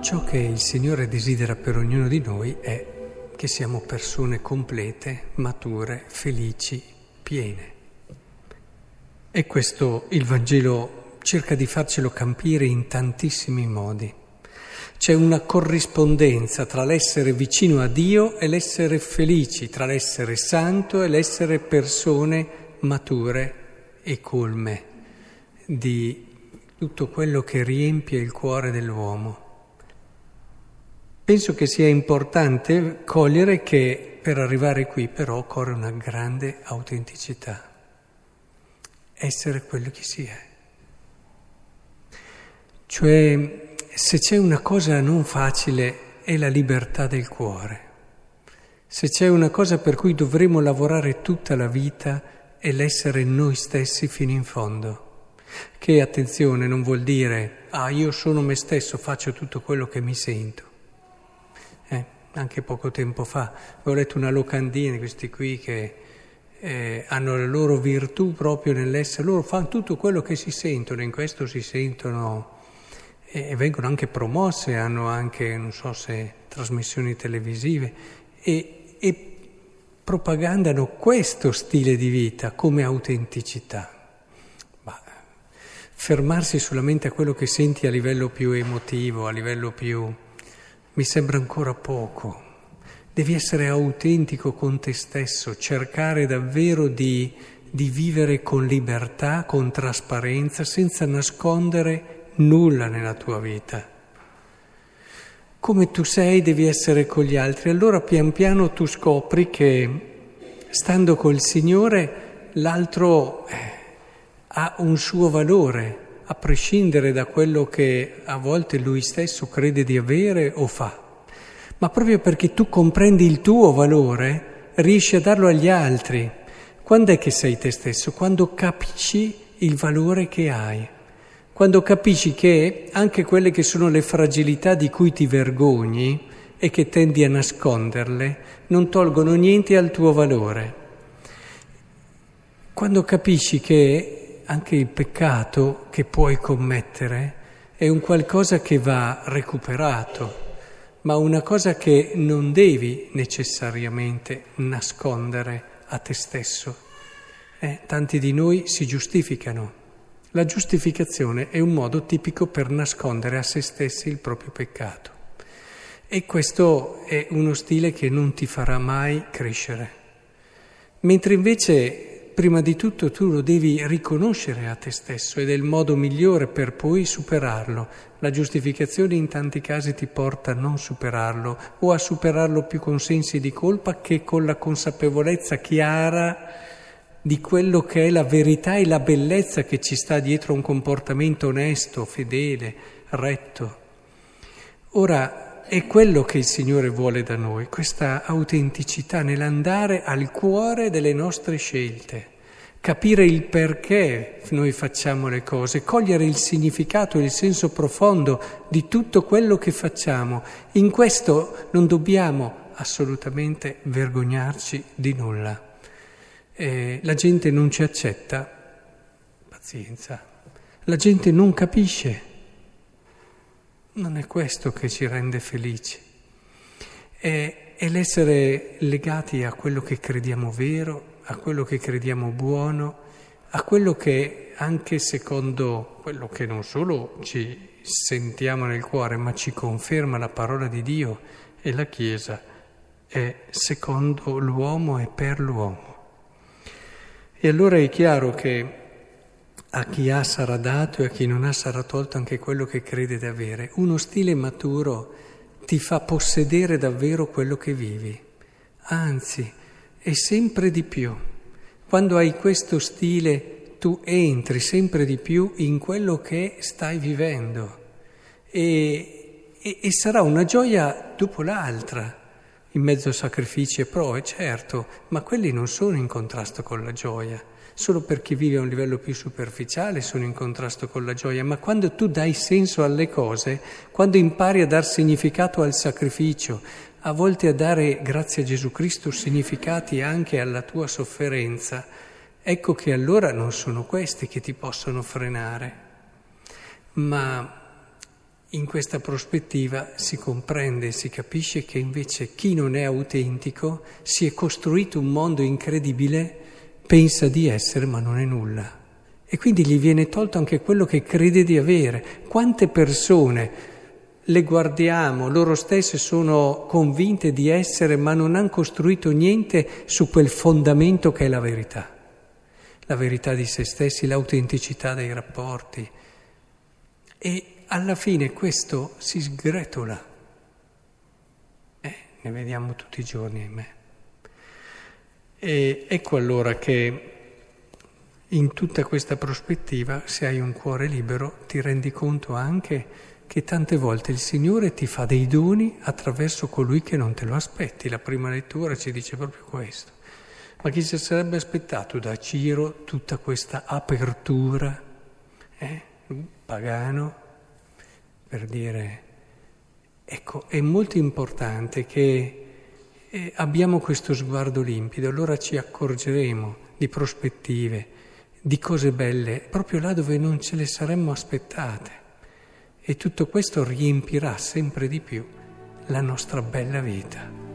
ciò che il Signore desidera per ognuno di noi è che siamo persone complete, mature, felici, piene. E questo il Vangelo cerca di farcelo capire in tantissimi modi. C'è una corrispondenza tra l'essere vicino a Dio e l'essere felici, tra l'essere santo e l'essere persone mature e colme di tutto quello che riempie il cuore dell'uomo. Penso che sia importante cogliere che per arrivare qui però occorre una grande autenticità, essere quello che si è. Cioè, se c'è una cosa non facile è la libertà del cuore. Se c'è una cosa per cui dovremo lavorare tutta la vita è l'essere noi stessi fino in fondo. Che attenzione non vuol dire, ah io sono me stesso, faccio tutto quello che mi sento anche poco tempo fa, avevo letto una locandina, questi qui che eh, hanno la loro virtù proprio nell'essere, loro fanno tutto quello che si sentono, in questo si sentono e, e vengono anche promosse, hanno anche, non so se, trasmissioni televisive e, e propagandano questo stile di vita come autenticità. Ma fermarsi solamente a quello che senti a livello più emotivo, a livello più mi sembra ancora poco. Devi essere autentico con te stesso, cercare davvero di, di vivere con libertà, con trasparenza, senza nascondere nulla nella tua vita. Come tu sei devi essere con gli altri, allora pian piano tu scopri che stando col Signore l'altro eh, ha un suo valore a prescindere da quello che a volte lui stesso crede di avere o fa. Ma proprio perché tu comprendi il tuo valore, riesci a darlo agli altri. Quando è che sei te stesso? Quando capisci il valore che hai. Quando capisci che anche quelle che sono le fragilità di cui ti vergogni e che tendi a nasconderle non tolgono niente al tuo valore. Quando capisci che anche il peccato che puoi commettere è un qualcosa che va recuperato, ma una cosa che non devi necessariamente nascondere a te stesso. Eh, tanti di noi si giustificano. La giustificazione è un modo tipico per nascondere a se stessi il proprio peccato. E questo è uno stile che non ti farà mai crescere. Mentre invece prima di tutto tu lo devi riconoscere a te stesso ed è il modo migliore per poi superarlo. La giustificazione in tanti casi ti porta a non superarlo o a superarlo più con sensi di colpa che con la consapevolezza chiara di quello che è la verità e la bellezza che ci sta dietro un comportamento onesto, fedele, retto. Ora, è quello che il Signore vuole da noi, questa autenticità nell'andare al cuore delle nostre scelte, capire il perché noi facciamo le cose, cogliere il significato e il senso profondo di tutto quello che facciamo. In questo non dobbiamo assolutamente vergognarci di nulla. Eh, la gente non ci accetta, pazienza, la gente non capisce. Non è questo che ci rende felici. È, è l'essere legati a quello che crediamo vero, a quello che crediamo buono, a quello che anche secondo quello che non solo ci sentiamo nel cuore, ma ci conferma la parola di Dio e la Chiesa, è secondo l'uomo e per l'uomo. E allora è chiaro che a chi ha sarà dato e a chi non ha sarà tolto anche quello che crede di avere. Uno stile maturo ti fa possedere davvero quello che vivi, anzi, è sempre di più. Quando hai questo stile tu entri sempre di più in quello che stai vivendo e, e, e sarà una gioia dopo l'altra, in mezzo a sacrifici e prove, certo, ma quelli non sono in contrasto con la gioia. Solo per chi vive a un livello più superficiale sono in contrasto con la gioia, ma quando tu dai senso alle cose, quando impari a dar significato al sacrificio, a volte a dare, grazie a Gesù Cristo, significati anche alla tua sofferenza, ecco che allora non sono questi che ti possono frenare, ma in questa prospettiva si comprende, si capisce che invece chi non è autentico si è costruito un mondo incredibile, pensa di essere ma non è nulla. E quindi gli viene tolto anche quello che crede di avere. Quante persone le guardiamo, loro stesse sono convinte di essere ma non hanno costruito niente su quel fondamento che è la verità. La verità di se stessi, l'autenticità dei rapporti. E alla fine questo si sgretola. Eh, ne vediamo tutti i giorni, ahimè. E ecco allora che in tutta questa prospettiva, se hai un cuore libero, ti rendi conto anche che tante volte il Signore ti fa dei doni attraverso colui che non te lo aspetti. La prima lettura ci dice proprio questo. Ma chi si sarebbe aspettato da Ciro tutta questa apertura? Eh? Pagano, per dire, ecco, è molto importante che eh, abbiamo questo sguardo limpido, allora ci accorgeremo di prospettive, di cose belle, proprio là dove non ce le saremmo aspettate. E tutto questo riempirà sempre di più la nostra bella vita.